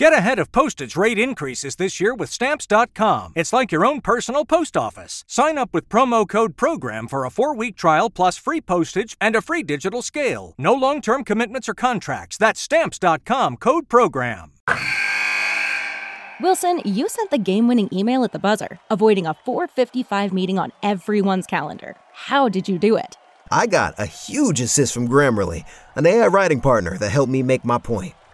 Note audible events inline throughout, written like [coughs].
Get ahead of postage rate increases this year with Stamps.com. It's like your own personal post office. Sign up with promo code PROGRAM for a four week trial plus free postage and a free digital scale. No long term commitments or contracts. That's Stamps.com code PROGRAM. Wilson, you sent the game winning email at the buzzer, avoiding a 455 meeting on everyone's calendar. How did you do it? I got a huge assist from Grammarly, an AI writing partner that helped me make my point.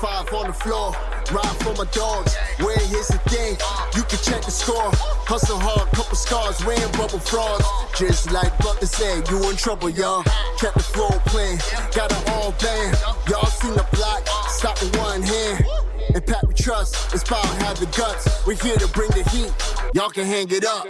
five on the floor, ride for my dogs. Where here's the thing, you can check the score. Hustle hard, couple scars, wearing bubble frogs. Just like Butler said, you in trouble, y'all. Kept the floor playing, got it all band. Y'all seen the block, stop with one hand. And Pat we trust, it's power, have the guts. We're here to bring the heat, y'all can hang it up.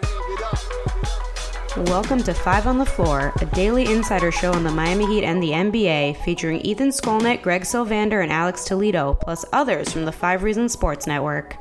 Welcome to Five on the Floor, a daily insider show on the Miami Heat and the NBA, featuring Ethan Skolnick, Greg Sylvander, and Alex Toledo, plus others from the Five Reasons Sports Network.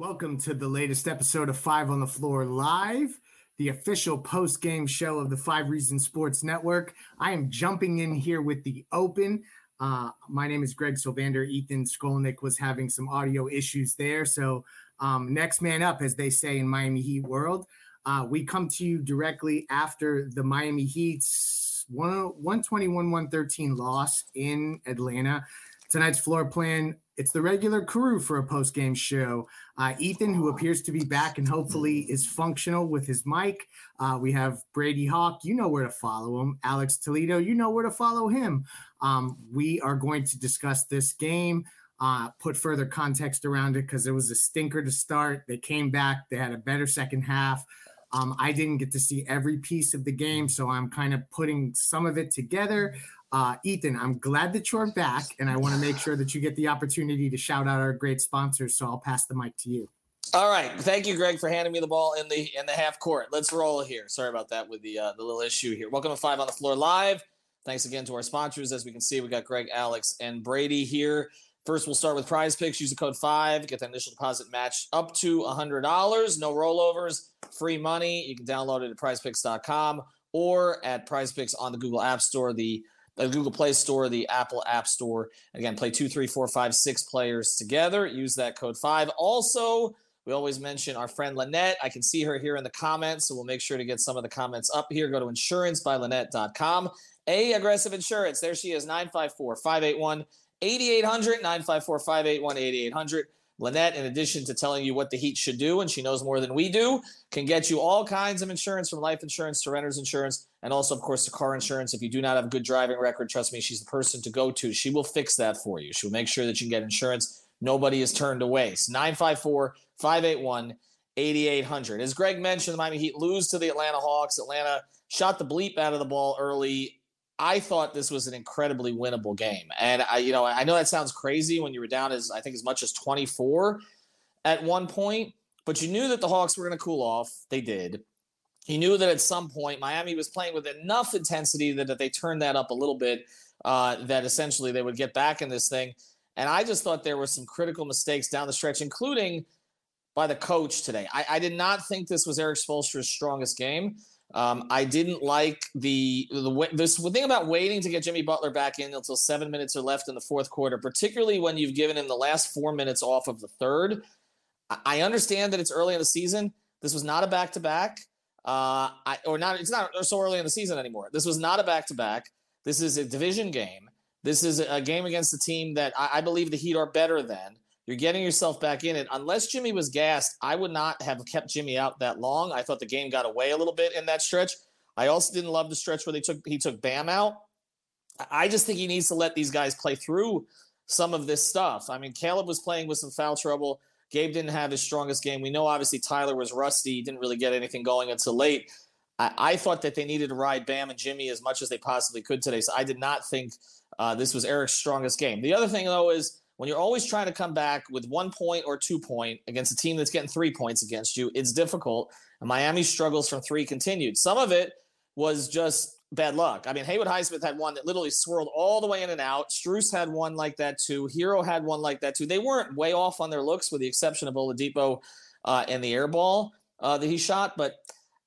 Welcome to the latest episode of Five on the Floor Live, the official post game show of the Five Reasons Sports Network. I am jumping in here with the open. Uh, my name is Greg Sylvander. Ethan Skolnick was having some audio issues there. So um, next man up, as they say in Miami Heat world. Uh, we come to you directly after the Miami Heat's 121 113 loss in Atlanta. Tonight's floor plan it's the regular crew for a post game show. Uh, Ethan, who appears to be back and hopefully is functional with his mic. Uh, we have Brady Hawk. You know where to follow him. Alex Toledo. You know where to follow him. Um, we are going to discuss this game uh, put further context around it because it was a stinker to start. They came back, they had a better second half. Um, I didn't get to see every piece of the game, so I'm kind of putting some of it together. Uh, Ethan, I'm glad that you're back, and I want to make sure that you get the opportunity to shout out our great sponsors. So I'll pass the mic to you. All right, thank you, Greg, for handing me the ball in the in the half court. Let's roll here. Sorry about that with the uh, the little issue here. Welcome to Five on the Floor Live. Thanks again to our sponsors. As we can see, we got Greg, Alex, and Brady here. First, we'll start with prize picks. Use the code five, get the initial deposit match up to $100. No rollovers, free money. You can download it at prizepicks.com or at prize picks on the Google App Store, the, the Google Play Store, the Apple App Store. Again, play two, three, four, five, six players together. Use that code five. Also, we always mention our friend Lynette. I can see her here in the comments, so we'll make sure to get some of the comments up here. Go to insurancebylynette.com. A Aggressive Insurance. There she is, 954 581 8800 954 581 8800. Lynette, in addition to telling you what the Heat should do, and she knows more than we do, can get you all kinds of insurance from life insurance to renter's insurance, and also, of course, to car insurance. If you do not have a good driving record, trust me, she's the person to go to. She will fix that for you. She will make sure that you get insurance. Nobody is turned away. It's 954 581 8800. As Greg mentioned, the Miami Heat lose to the Atlanta Hawks. Atlanta shot the bleep out of the ball early. I thought this was an incredibly winnable game. And I, you know, I know that sounds crazy when you were down as I think as much as 24 at one point, but you knew that the Hawks were going to cool off. They did. You knew that at some point Miami was playing with enough intensity that, that they turned that up a little bit, uh, that essentially they would get back in this thing. And I just thought there were some critical mistakes down the stretch, including by the coach today. I, I did not think this was Erik Spoelstra's strongest game. Um, I didn't like the the this thing about waiting to get Jimmy Butler back in until seven minutes are left in the fourth quarter, particularly when you've given him the last four minutes off of the third. I understand that it's early in the season. This was not a back to back, or not. It's not so early in the season anymore. This was not a back to back. This is a division game. This is a game against a team that I, I believe the Heat are better than. You're getting yourself back in it. Unless Jimmy was gassed, I would not have kept Jimmy out that long. I thought the game got away a little bit in that stretch. I also didn't love the stretch where they took he took Bam out. I just think he needs to let these guys play through some of this stuff. I mean, Caleb was playing with some foul trouble. Gabe didn't have his strongest game. We know obviously Tyler was rusty. He didn't really get anything going until late. I, I thought that they needed to ride Bam and Jimmy as much as they possibly could today. So I did not think uh, this was Erik's strongest game. The other thing though is when you're always trying to come back with one point or two point against a team that's getting three points against you, it's difficult. And Miami struggles from three continued. Some of it was just bad luck. I mean, Haywood Highsmith had one that literally swirled all the way in and out. Strus had one like that too. Herro had one like that too. They weren't way off on their looks, with the exception of Oladipo uh, and the air ball uh, that he shot. But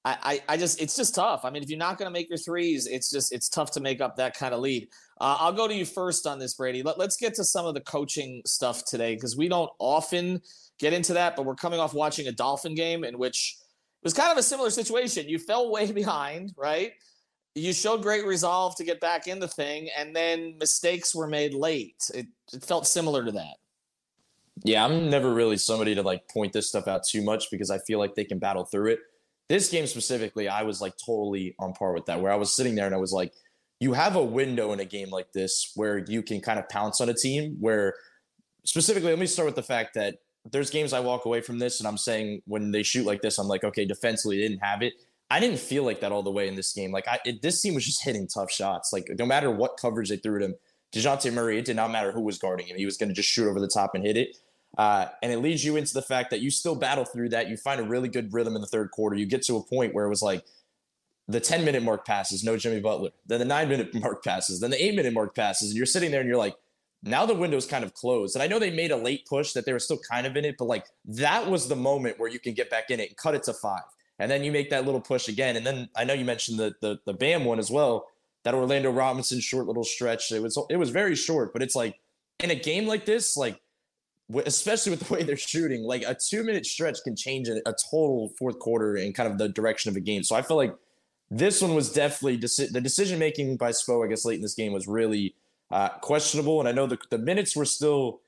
I, I, just, it's just tough. I mean, if you're not going to make your threes, it's just, it's tough to make up that kind of lead. Uh, I'll go to you first on this, Brady. Let, let's get to some of the coaching stuff today because we don't often get into that, but we're coming off watching a Dolphin game in which it was kind of a similar situation. You fell way [laughs] behind, right? You showed great resolve to get back in the thing, and then mistakes were made late. It, it felt similar to that. Yeah, I'm never really somebody to like point this stuff out too much because I feel like they can battle through it. This game specifically, I was like totally on par with that, where I was sitting there and I was like, you have a window in a game like this where you can kind of pounce on a team where specifically let me start with the fact that there's games I walk away from this and I'm saying when they shoot like this, I'm like, okay, defensively didn't have it. I didn't feel like that all the way in this game. Like I, it, this team was just hitting tough shots. Like no matter what coverage they threw at him, Dejounte Murray, it did not matter who was guarding him. He was going to just shoot over the top and hit it. Uh, and it leads you into the fact that you still battle through that. You find a really good rhythm in the third quarter. You get to a point where it was like, the 10 minute mark passes, no Jimmy Butler. Then the nine minute [laughs] mark passes, then the eight minute mark passes. And you're sitting there and you're like, now the window's kind of closed. And I know they made a late push that they were still kind of in it, but like that was the moment where you can get back in it and cut it to five. And then you make that little push again. And then I know you mentioned the the, the Bam one as well. That Orlando Robinson short little stretch. It was it was very short, but it's like in a game like this, like especially with the way they're shooting, like a two minute stretch can change a, a total fourth quarter and kind of the direction of a game. So I feel like this one was definitely deci- the decision making by Spo, I guess, late in this game was really uh, questionable. And I know the, the minutes were still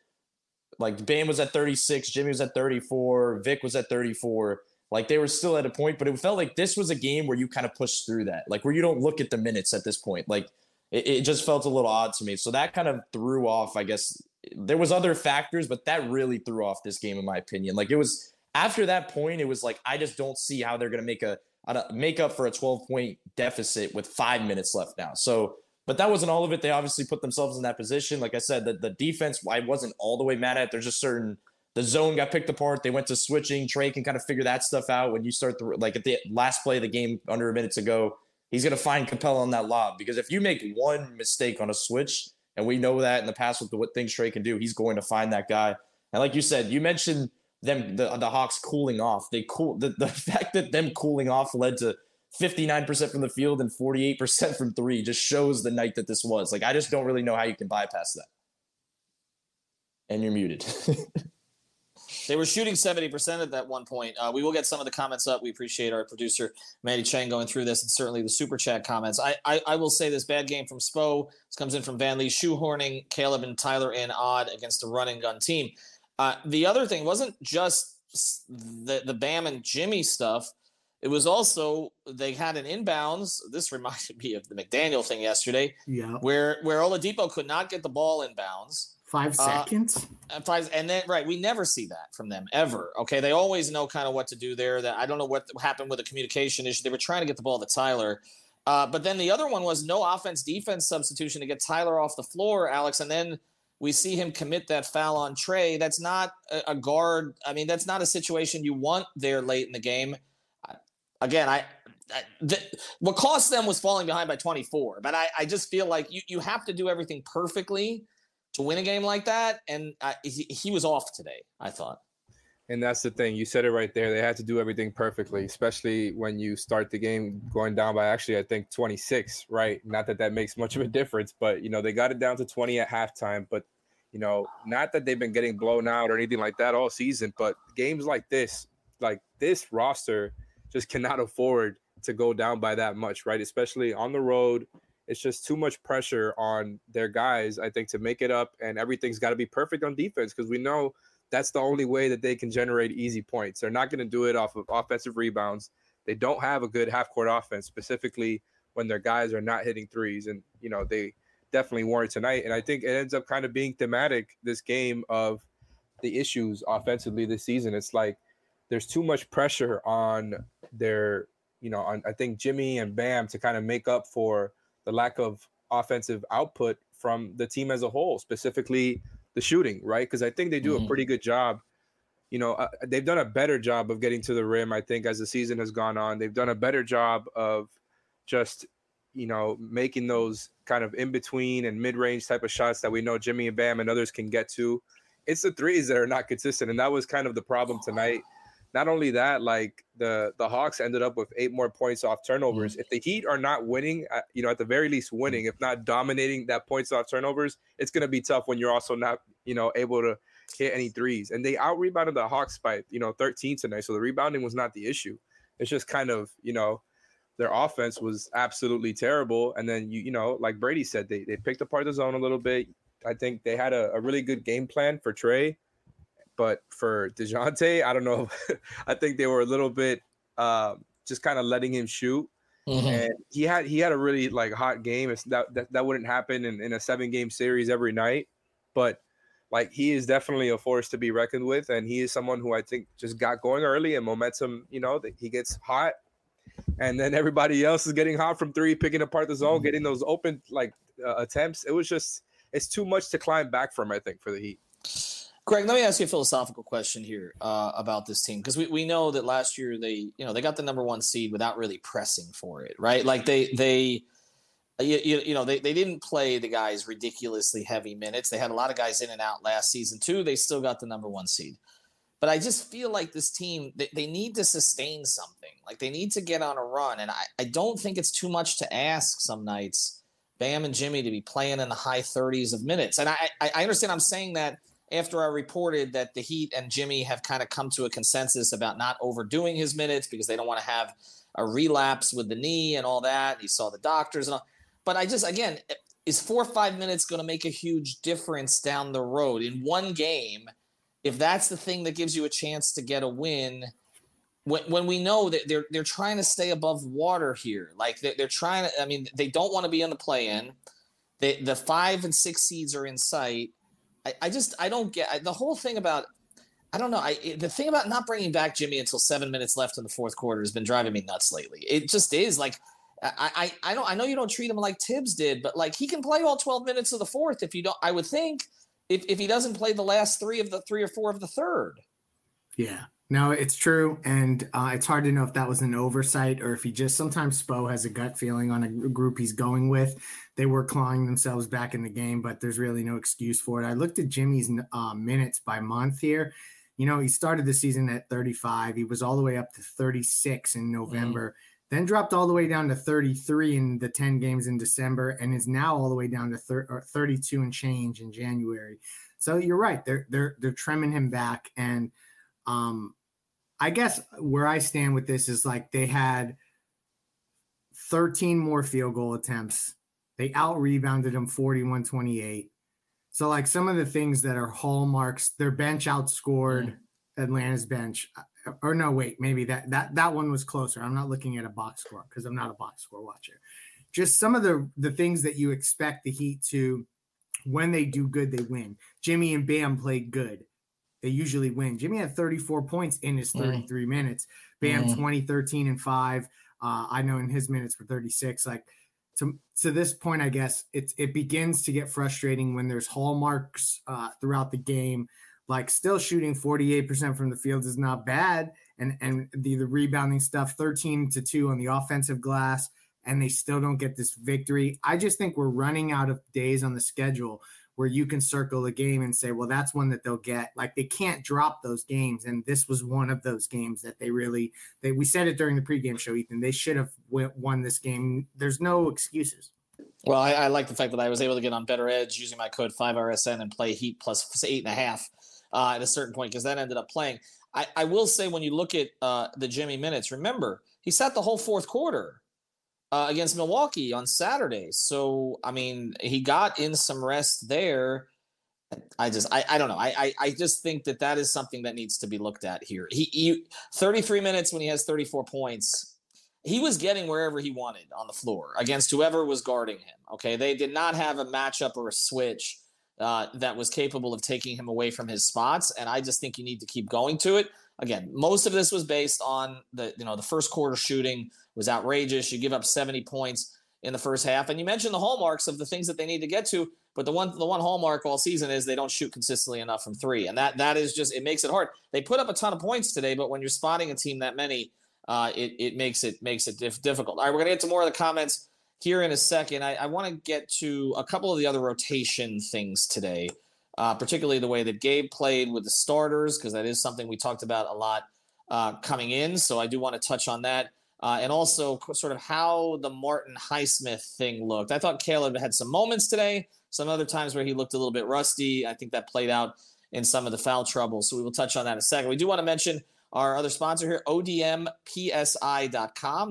like Bam was at 36, Jimmy was at 34, Vic was at 34. Like they were still at a point, but it felt like this was a game where you kind of pushed through that, like where you don't look at the minutes at this point. Like it, it just felt a little odd to me. So that kind of threw off, I guess. There was other factors, but that really threw off this game, in my opinion. Like it was after that point, it was like I just don't see how they're going to make a make up for a 12 point deficit with five minutes left now. So, but that wasn't all of it. They obviously put themselves in that position. Like I said, the, the defense, I wasn't all the way mad at. There's just certain, the zone got picked apart. They went to switching. Trae can kind of figure that stuff out when you start the, like at the last play of the game under a minute to go. He's going to find Capela on that lob because if you make one mistake on a switch, and we know that in the past with the, what things Trae can do, he's going to find that guy. And like you said, you mentioned them the the Hawks cooling off. They cool the, the [laughs] fact that them cooling off led to 59% from the field and 48% from three just shows the night that this was. Like I just don't really know how you can bypass that. And you're muted. [laughs] they were shooting 70% at that one point. Uh, we will get some of the comments up. We appreciate our producer, Manny Chang, going through this and certainly the super chat comments. I, I, I will say this bad game from Spo. This comes in from Van Lee, shoehorning Caleb and Tyler in odd against a running gun team. Uh, the other thing wasn't just the the Bam and Jimmy stuff. It was also they had an inbounds. This [laughs] reminded me of the McDaniel thing yesterday. Yeah. Where where Oladipo could not get the ball inbounds. Five uh, seconds. Uh, five, and then right, we never see that from them ever. Okay, they always know kind of what to do there. That I don't know what happened with the communication issue. They were trying to get the ball to Tyler, uh, but then the other one was no offense defense substitution to get Tyler off the floor, Alex, and then we see him commit that foul on Trae. That's not a, guard. I mean, that's not a situation you want there late in the game. Again, I, I the, what cost them was falling behind by 24. But I, I just feel like you, you have to do everything perfectly to win a game like that. And I, he, he was off today, I thought. And that's the thing. You said it right there. They had to do everything perfectly, especially when you start the game going down by actually, I think 26, right? Not that that makes much of a difference, but you know, they got it down to 20 at halftime. But you know, not that they've been getting blown out or anything like that all season, but games like this, like this roster just cannot afford to go down by that much, right? Especially on the road. It's just too much pressure on their guys, I think, to make it up. And everything's got to be perfect on defense because we know that's the only way that they can generate easy points. They're not going to do it off of offensive rebounds. They don't have a good half court offense, specifically when their guys are not hitting threes. And, you know, they definitely weren't tonight. And I think it ends up kind of being thematic this game of the issues offensively this season. It's like there's too much pressure on their, you know, on I think Jimmy and Bam to kind of make up for the lack of offensive output from the team as a whole, specifically the shooting, right? Because I think they do mm-hmm. a pretty good job. You know, uh, they've done a better job of getting to the rim. I think as the season has gone on, they've done a better job of just you know, making those kind of in between and mid range type of shots that we know Jimmy and Bam and others can get to. It's the threes that are not consistent, and that was kind of the problem tonight. Not only that, like the the Hawks ended up with eight more points off turnovers. Mm-hmm. If the Heat are not winning, uh, you know, at the very least winning, if not dominating that points off turnovers, it's going to be tough when you're also not, you know, able to hit any threes. And they out rebounded the Hawks by, you know, 13 tonight. So the rebounding was not the issue. It's just kind of, you know, their offense was absolutely terrible. And then you you know, like Brady said, they they picked apart the zone a little bit. I think they had a, a really good game plan for Trae, but for Dejounte, I don't know. [laughs] I think they were a little bit uh, just kind of letting him shoot. Mm-hmm. And he had he had a really like hot game. It's that that, that wouldn't happen in, in a seven game series every night, but like he is definitely a force to be reckoned with, and he is someone who I think just got going early and momentum. You know, that he gets hot and then everybody else is getting hot from three, picking apart the zone, mm-hmm. getting those open like uh, attempts. It was just it's too much to climb back from. I think for the Heat. Greg, let me ask you a philosophical question here uh, about this team because we, we know that last year they you know they got the number one seed without really pressing for it, right? Like they they you, you, know they, they didn't play the guys ridiculously heavy minutes. They had a lot of guys in and out last season too. They still got the number one seed. But I just feel like this team, they, they need to sustain something. Like they need to get on a run. And I, I don't think it's too much to ask some nights, Bam and Jimmy, to be playing in the high 30s of minutes. And I, I, I understand I'm saying that after I reported that the Heat and Jimmy have kind of come to a consensus about not overdoing his minutes because they don't want to have a relapse with the knee and all that. He saw the doctors and all. But I just, again, is four or five minutes going to make a huge difference down the road in one game? if that's the thing that gives you a chance to get a win, when, when we know that they're they're trying to stay above water here, like they're, they're trying to, I mean, they don't want to be in the play-in. The the five and six seeds are in sight. I, I just I don't get I, the whole thing about I don't know. I the thing about not bringing back Jimmy until seven minutes left in the fourth quarter has been driving me nuts lately. It just is like I, I I don't I know you don't treat him like Tibbs did, but like he can play all twelve minutes of the fourth if you don't. I would think if, if he doesn't play the last three of the three or four of the third. Yeah. No, it's true, and uh, it's hard to know if that was an oversight or if he just sometimes Spo has a gut feeling on a group he's going with. They were clawing themselves back in the game, but there's really no excuse for it. I looked at Jimmy's uh, minutes by month here. You know, he started the season at 35. He was all the way up to 36 in November. Mm then dropped all the way down to 33 in the 10 games in December, and is now all the way down to 32 and change in January. So you're right; they're they're they're trimming him back, and um, I guess where I stand with this is like they had 13 more field goal attempts. They out rebounded him 41 28. So, like some of the things that are hallmarks, their bench outscored mm. Atlanta's bench or no, wait, maybe that that that one was closer. I'm not looking at a box score because I'm not a box score watcher. Just some of the the things that you expect the Heat to when they do good, they win. Jimmy and Bam played good. They usually win. Jimmy had 34 points in his 33 mm. minutes. Bam mm. 20, 13, and 5. Uh, I know in his minutes were 36. Like to to this point, I guess it's it begins to get frustrating when there's hallmarks uh, throughout the game like still shooting 48% from the field is not bad. And and the, the rebounding stuff, 13 to 2 on the offensive glass, and they still don't get this victory. I just think we're running out of days on the schedule where you can circle a game and say, well, that's one that they'll get. Like they can't drop those games. And this was one of those games that they really they we said it during the pregame show, Ethan. They should have won this game. There's no excuses. Well, I, I, like the fact that I was able to get on Better Edge using my code 5RSN and play Heat plus eight and a half uh, at a certain point because that ended up playing. I, I will say when you look at uh, the Jimmy minutes, remember he sat the whole fourth quarter uh, against Milwaukee on Saturday. So I mean, he got in some rest there. I just I, I don't know. I, I, I just think that that is something that needs to be looked at here. He, he 33 minutes when he has 34 points. He was getting wherever he wanted on the floor against whoever was guarding him. Okay, they did not have a matchup or a switch uh, that was capable of taking him away from his spots. And I just think you need to keep going to it. Again, most of this was based on the you know the first quarter shooting was outrageous. You give up 70 points in the first half, and you mentioned the hallmarks of the things that they need to get to. But the one the one hallmark all season is they don't shoot consistently enough from three, and that that is just it makes it hard. They put up a ton of points today, but when you're spotting a team that many, uh, it it makes it makes it diff- difficult. All right, we're gonna get to more of the comments here in a second. I, I want to get to a couple of the other rotation things today, uh, particularly the way that Gabe played with the starters, because that is something we talked about a lot uh, coming in. So I do want to touch on that. Uh, and also sort of how the Martin Highsmith thing looked. I thought Caleb had some moments today, some other times where he looked a little bit rusty. I think that played out in some of the foul trouble. So we will touch on that in a second. We do want to mention our other sponsor here, ODMPSI.com.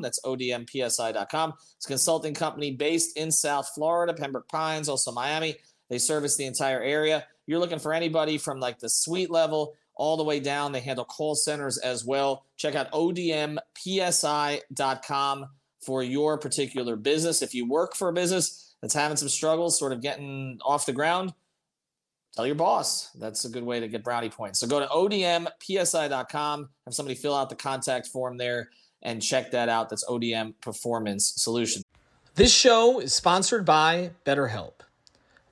That's ODMPSI.com. It's a consulting company based in South Florida, Pembroke Pines, also Miami. They service the entire area. You're looking for anybody from like the suite level all the way down. They handle call centers as well. Check out odmpsi.com for your particular business. If you work for a business that's having some struggles, sort of getting off the ground, tell your boss. That's a good way to get brownie points. So go to odmpsi.com, have somebody fill out the contact form there and check that out. That's ODM Performance Solution. This show is sponsored by BetterHelp.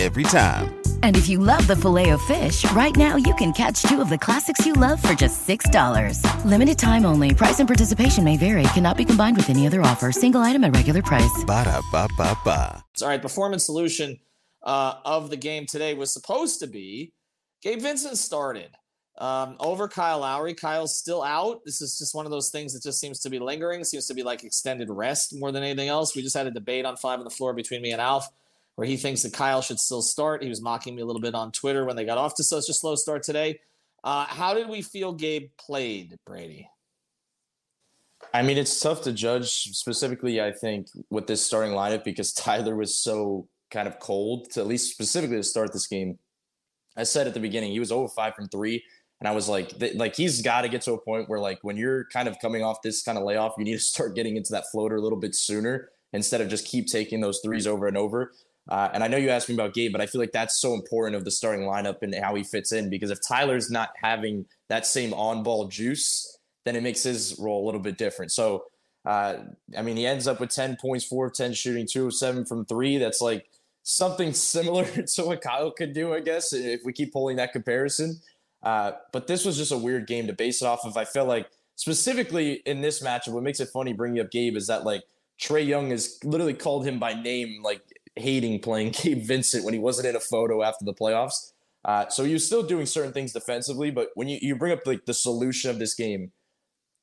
Every time. And if you love the filet of fish, right now you can catch two of the classics you love for just $6. Limited time only. Price and participation may vary. Cannot be combined with any other offer. Single item at regular price. Ba da ba ba ba. All right, performance solution uh, of the game today was supposed to be Gabe Vincent started um, over Kyle Lowry. Kyle's still out. This is just one of those things that just seems to be lingering. Seems to be like extended rest more than anything else. We just had a debate on five on the floor between me and Alf where he thinks that Kyle should still start. He was mocking me a little bit on Twitter when they got off to such a slow start today. Uh, how did we feel Gabe played, Brady? I mean, it's tough to judge specifically, I think, with this starting lineup because [laughs] Tyler was so kind of cold to at least specifically to start this game. I said at the beginning, he was over five from three. And I was like, th- like he's got to get to a point where like when you're kind of coming off this kind of layoff, you need to [laughs] start getting into that floater a little bit sooner instead of just keep taking those threes over and over. Uh, and I know you asked me about Gabe, but I feel like that's so important of the starting lineup and how he fits in because if Tyler's not having that same on-ball juice, then it makes his role a little bit different. So, uh, I mean, he ends up with 10 points, four of 10 shooting, two of seven from three. That's like something [laughs] similar to what Kyle could do, I guess, if we keep pulling that comparison. Uh, but this was just a weird game to base it off of. I feel like specifically in this matchup, what makes it funny bringing up Gabe is that like Trae Young has literally called him by name, like hating playing [laughs] Gabe Vincent when he wasn't in a photo after the playoffs. Uh, so he was still doing certain things defensively, but when you, you bring up like the solution of this game,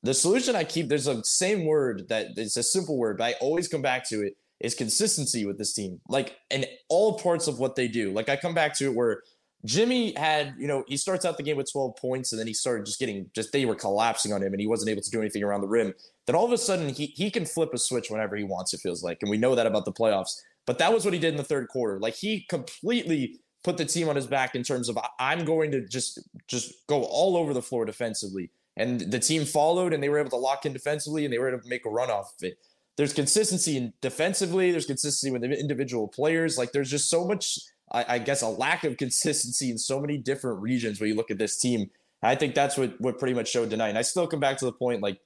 the solution I keep there's a same word that it's a simple word, but I always come back to it is consistency with this team. Like in all parts of what they do. Like I come back to it where Jimmy had, you know, he starts out the game with 12 points and then he started just getting just they were collapsing on him and he wasn't able to do anything around the rim. Then all of a sudden he he can flip a switch whenever he wants, it feels like. And we know that about the playoffs. But that was what he did in the third quarter. Like he completely put the team on his back in terms of I'm going to just just go all over the floor defensively. And the team followed and they were able to lock in defensively and they were able to make a run off of it. There's consistency in defensively, there's consistency with the individual players. Like there's just so much I, I guess, a lack of consistency in so many different regions when you look at this team. I think that's what what pretty much showed tonight. And I still come back to the point like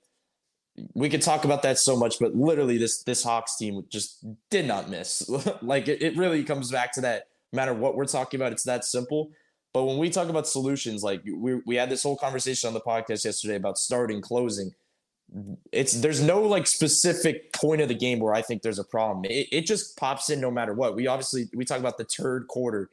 we could talk about that so much, but literally this this Hawks team just did not miss. [laughs] like it, it really comes back to that. No matter what we're talking about, it's that simple. But when we talk about solutions, like we we had this whole conversation on the podcast yesterday about starting, closing it's there's no like specific point of the game where I think there's a problem. It, it just pops in no matter what. We obviously we talk about the third quarter.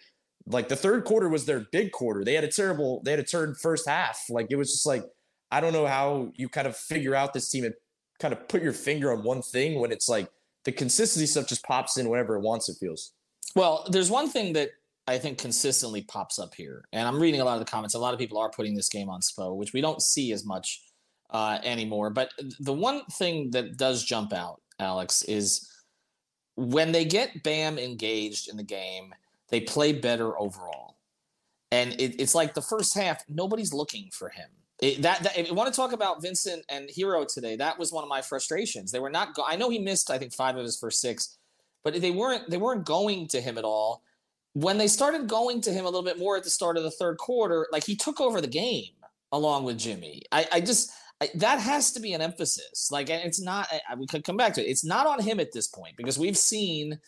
Like the third quarter was their big quarter. They had a terrible, they had a turd first half. Like it was just like, I don't know how you kind of figure out this team and kind of put your finger on one thing when it's like the consistency stuff just pops in whenever it wants, it feels. Well, there's one thing that I think consistently pops up here. And I'm reading a lot of the comments. A lot of people are putting this game on Spo, which we don't see as much uh, anymore. But the one thing that does jump out, Alex, is when they get Bam engaged in the game, they play better overall. And it, it's like the first half, nobody's looking for him. It, that, that if you want to talk about Vincent and Herro today, that was one of my frustrations. They were not. Go- I know he missed, I think, five of his first six, but they weren't. They weren't going to him at all. When they started going to him a little bit more at the start of the third quarter, like he took over the game along with Jimmy. I, I just that has to be an emphasis. Like, it's not. we could come back to it. It's not on him at this point because we've seen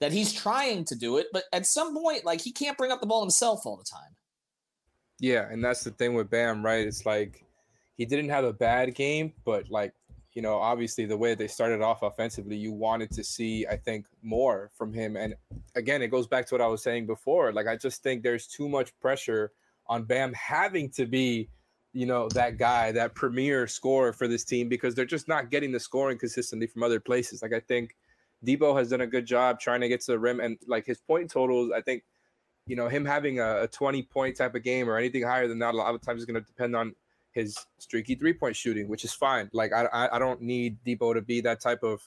that he's trying to do it, but at some point, like he can't bring up the ball himself all the time. Yeah, and that's the thing with Bam, right? It's like he didn't have a bad game, but like you know, obviously the way they started off offensively, you wanted to see, I think, more from him. And again, it goes back to what I was saying before. Like, I just think there's too much pressure on Bam having to be you know, that guy, that premier scorer for this team because they're just not getting the scoring consistently from other places. Like I think Debo has done a good job trying to get to the rim and like his point totals, I think, you know, him having a, a 20 point type of game or anything higher than that, a lot of times is going to depend on his streaky three point shooting, which is fine. Like I, I, I don't need Dipo to be that type of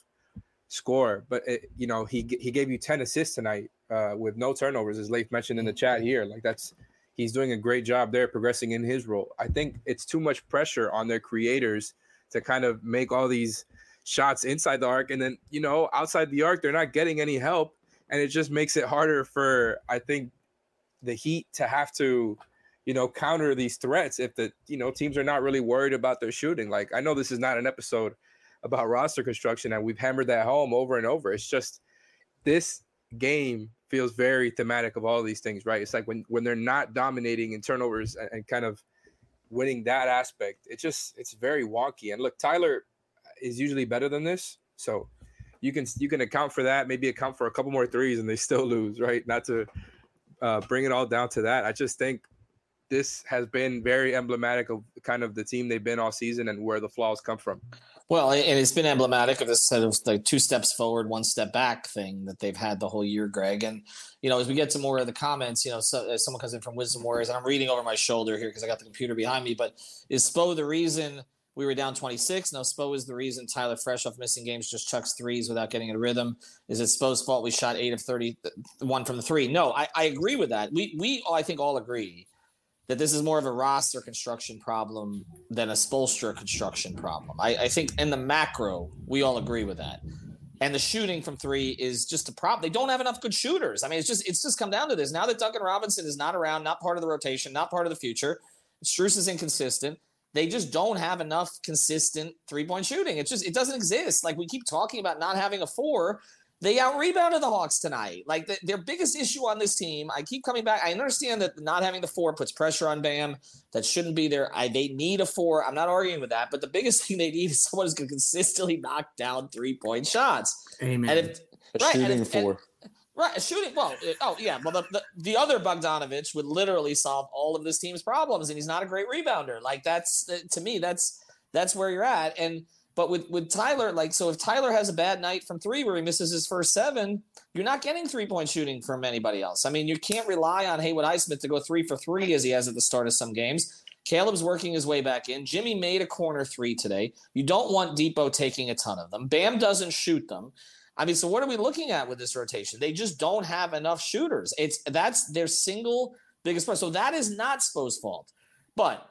score, but it, you know, he, he gave you 10 assists tonight uh, with no turnovers, as Leif mentioned in the chat here. Like that's, he's doing a great job there progressing in his role. I think it's too much pressure on their creators to kind of make all these shots inside the arc and then, you know, outside the arc they're not getting any help and it just makes it harder for I think the Heat to have to you know counter these threats if the you know teams are not really worried about their shooting. Like I know this is not an episode about roster construction and we've hammered that home over and over. It's just this game feels very thematic of all these things, right? It's like when when they're not dominating in turnovers and, and kind of winning that aspect, it just it's very wonky. And look, Tyler is usually better than this, so you can you can account for that. Maybe account for a couple more threes, and they still lose, right? Not to uh, bring it all down to that. I just think this has been very emblematic of kind of the team they've been all season and where the flaws come from. Well, and it's been emblematic of this sort of the two steps forward, one step back thing that they've had the whole year, Greg. And you know, as we get to more of the comments, you know, so, someone comes in from Wisdom Warriors, and I'm reading over my shoulder here because I got the computer behind me. But is Spo the reason we were down 26? No, Spo is the reason Tyler Fresh off missing games just chucks threes without getting a rhythm. Is it Spo's fault we shot eight of 31 from the three? No, I, I agree with that. We we I think all agree that this is more of a roster construction problem than a Spoelstra construction problem. I, I think in the macro, we all agree with that. And the shooting from three is just a problem. They don't have enough good shooters. I mean, it's just it's just come down to this. Now that Duncan Robinson is not around, not part of the rotation, not part of the future, Strus is inconsistent. They just don't have enough consistent three point shooting. It's just it doesn't exist. Like we keep talking about not having a four, they out rebounded the Hawks tonight. Like the, their biggest issue on this team, I keep coming back. I understand that not having the four puts pressure on Bam. That shouldn't be there. I, they need a four. I'm not arguing with that. But the biggest [laughs] thing they need is someone who's going to consistently knock down three point shots. Amen. And if, A right, shooting and if, four. and- right, shooting. Well, it- oh yeah. Well, the, the, the other Bogdanovich would literally solve all of this team's problems, and he's not a great rebounder. Like that's uh, to me, that's that's where you're at. And but with with Tyler, like so, if Tyler has a bad night from three where he misses his first seven, you're not getting three point shooting from anybody else. I mean, you can't rely on Haywood Highsmith to go three for three as he has at the start of some games. Caleb's working his way back in. Jimmy made a corner three today. You don't want Dipo taking a ton of them. Bam doesn't shoot them. I mean, so what are we looking at with this rotation? They just don't have enough shooters. It's that's their single biggest problem. So that is not Spo's fault. But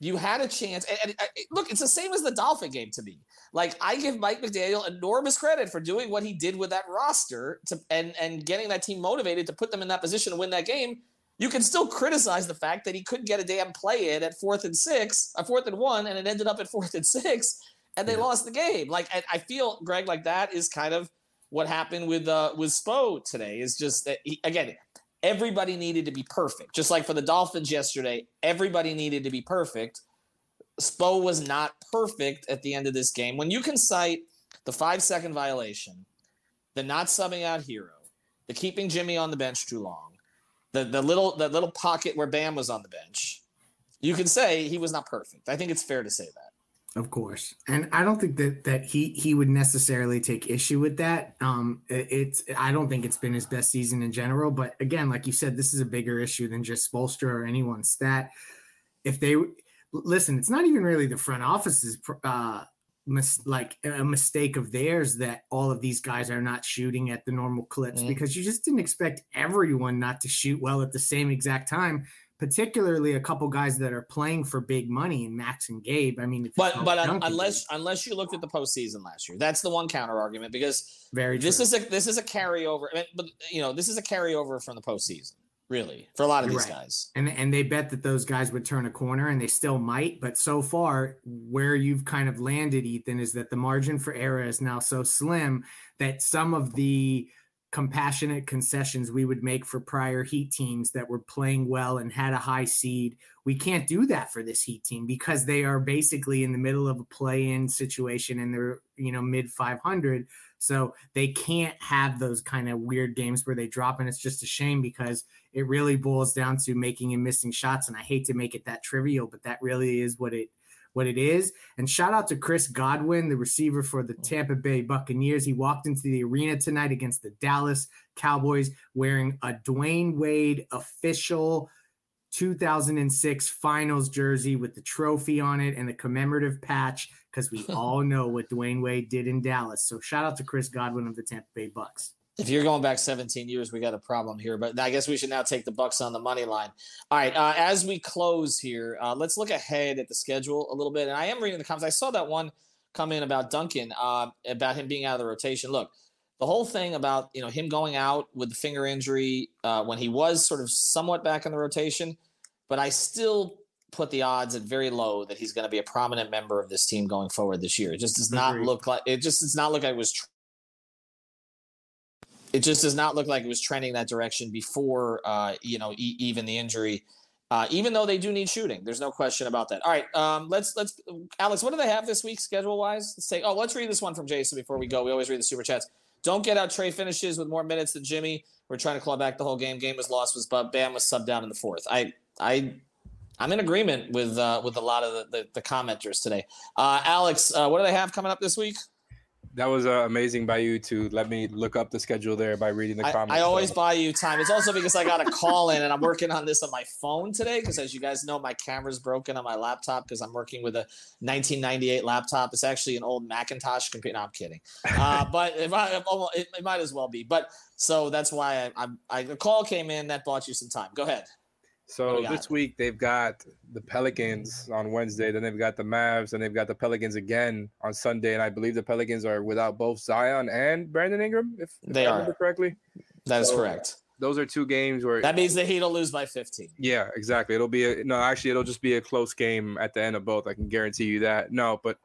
you had a chance. And, and, and look, it's the same as the Dolphin game to me. Like I give Mike McDaniel enormous credit for doing what he did with that roster to and and getting that team motivated to put them in that position to win that game. You can still criticize the fact that he couldn't get a damn play in at fourth and six, a fourth and one, and it ended up at fourth and six, and they lost the game. Like I, I feel, Greg, like that is kind of what happened with uh with Spo today. Is just that he, again, everybody needed to be perfect. Just like for the Dolphins yesterday, everybody needed to be perfect. Spo was not perfect at the end of this game. When you can cite the five second violation, the not subbing out Herro, the keeping Jimmy on the bench too long, the the little the little pocket where Bam was on the bench, you can say he was not perfect. I think it's fair to say that. Of course, and I don't think that that he he would necessarily take issue with that. Um, it- it's I don't think it's been his best season in general. But again, like you said, this is a bigger issue than just Spoelstra or anyone's stat. If they listen, it's not even really the front office's uh, mis- like a mistake of theirs that all of these guys are not shooting at the normal clips Mm. because you just didn't expect everyone not to shoot well at the same exact time. Particularly a couple guys that are playing for big money in Max and Gabe. I mean, But but un- unless unless you looked at the postseason last year, that's the one counter argument because Very this true. is a this is a carryover. I mean, But you know this is a carryover from the postseason, really, for a lot of You're these right. guys. and and they bet that those guys would turn a corner and they still might but so far where you've kind of landed ethan is that the margin for error is now so slim that some of the compassionate concessions we would make for prior heat teams that were playing well and had a high seed. We can't do that for this heat team because they are basically in the middle of a play-in situation and they're you know mid 500 so they can't have those kind of weird games where they drop and it's just a shame because it really boils down to making and missing shots and i hate to make it that trivial but that really is what it what it is. And shout out to chris godwin the receiver for the tampa bay buccaneers. He walked into the arena tonight against the dallas cowboys wearing a dwyane wade official 2006 finals jersey with the trophy on it and the commemorative patch because we [laughs] all know what dwyane wade did in dallas. So shout out to chris godwin of the tampa bay bucks If you're going back 17 years, we got a problem here. But I guess we should now take the Bucks on the money line. All right, uh, as we close here, uh, let's look ahead at the schedule a little bit. And I am reading the comments. I saw that one come in about Duncan, uh, about him being out of the rotation. Look, the whole thing about you know him going out with the finger injury uh, when he was sort of somewhat back in the rotation, but I still put the odds at very low that he's going to be a prominent member of this team going forward this year. It just does not Agreed. look like it. Just does not look like it was. It just does not look like it was trending that direction before, uh, you know, e- even the injury. Uh, even though they do need shooting, there's no question about that. All right, um, let's let's Alex, what do they have this week schedule wise? Let's say, oh, let's read this one from Jason before we go. We always read the super chats. Don't get out Trae finishes with more minutes than Jimmy. We're trying to claw back the whole game. Game was lost, was but Bam was subbed down in the fourth. I I I'm in agreement with uh, with a lot of the, the, the commenters today. Uh, Alex, uh, what do they have coming up this week? That was uh, amazing by you to let me look up the schedule there by reading the I, comments. I always So- buy you time. It's also because I got a call in and I'm working on this on my phone today. Because as you guys know, my camera's broken on my laptop because I'm working with a 1998 laptop. It's actually an old Macintosh computer. No, I'm kidding. Uh, but it might, it, might as well be. But so that's why I, I, I the call came in that bought you some time. Go ahead. So this week they've got the Pelicans on Wednesday, then they've got the Mavs, and they've got the Pelicans again on Sunday. And I believe the Pelicans are without both Zion and Brandon Ingram, if, if They I are. correctly. That is So, correct. Those are two games where That means the Heat will lose by 15. Yeah, exactly. It'll be a no. Actually, it'll just be a close game at the end of both. I can guarantee you that. No, but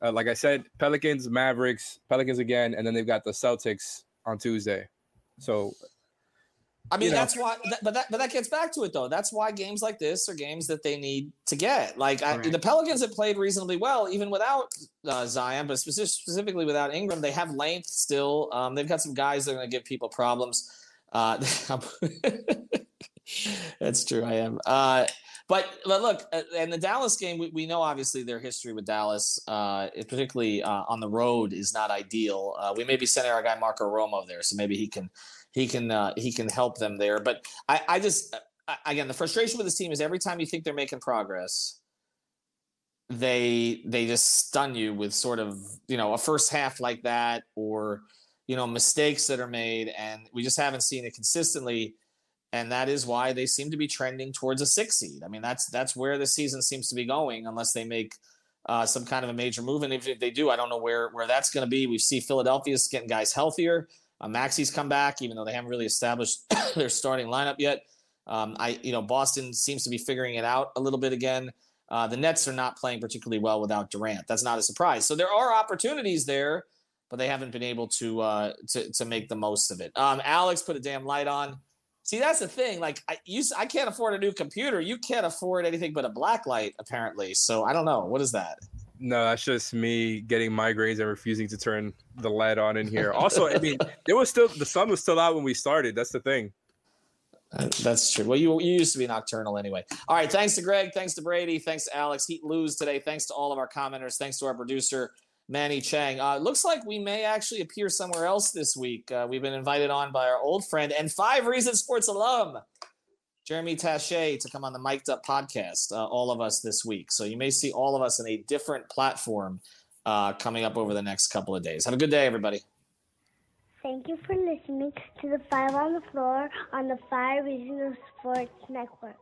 uh, like I said, Pelicans, Mavericks, Pelicans again, and then they've got the Celtics on Tuesday. So I mean, you know. that's why, that, but that but that gets back to it though. That's why games like this are games that they need to get. Like I, Correct. the Pelicans have played reasonably well, even without uh, Zion, but speci- specifically without Ingram. They have length still. Um, they've got some guys that are going to give people problems. Uh, [laughs] that's true. I am. Uh, but, but look, uh, and the Dallas game, we, we know obviously their history with Dallas, uh, particularly uh, on the road, is not ideal. Uh, we may be sending our guy Marco Romo there, so maybe he can he can uh, he can help them there. But I, I just I, again the frustration with this team is every time you think they're making progress, they they just stun you with sort of you know a first half like that or you know mistakes that are made, and we just haven't seen it consistently. And that is why they seem to be trending towards a six seed. I mean, that's that's where the season seems to be going, unless they make uh, some kind of a major move. And if, if they do, I don't know where where that's going to be. We see Philadelphia's getting guys healthier. Uh, Maxey's come back, even though they haven't really established [coughs] their starting lineup yet. Um, I, you know, Boston seems to be figuring it out a little bit again. Uh, the Nets are not playing particularly well without Durant. That's not a surprise. So there are opportunities there, but they haven't been able to uh, to to make the most of it. Um, Alex put a damn light on. See, that's the thing. Like, I you, I can't afford a new computer. You can't afford anything but a black light, apparently. So I don't know. What is that? No, that's just me getting migraines and refusing to turn the light on in here. Also, I mean, [laughs] it was still the sun was still out when we started. That's the thing. Uh, That's true. Well, you, you used to be nocturnal anyway. All right. Thanks to Greg. Thanks to Brady. Thanks to Alex. Heat lose today. Thanks to all of our commenters. Thanks to our producer, Manny Chang. Uh, looks like we may actually appear somewhere else this week. Uh, we've been invited on by our old friend and Five Reasons Sports alum, Jeremy Taché, to come on the Mic'd Up podcast, uh, all of us this week. So you may see all of us in a different platform uh, coming up over the next couple of days. Have a good day, everybody. Thank you for listening to the Five on the Floor on the Five Reasons Sports Network.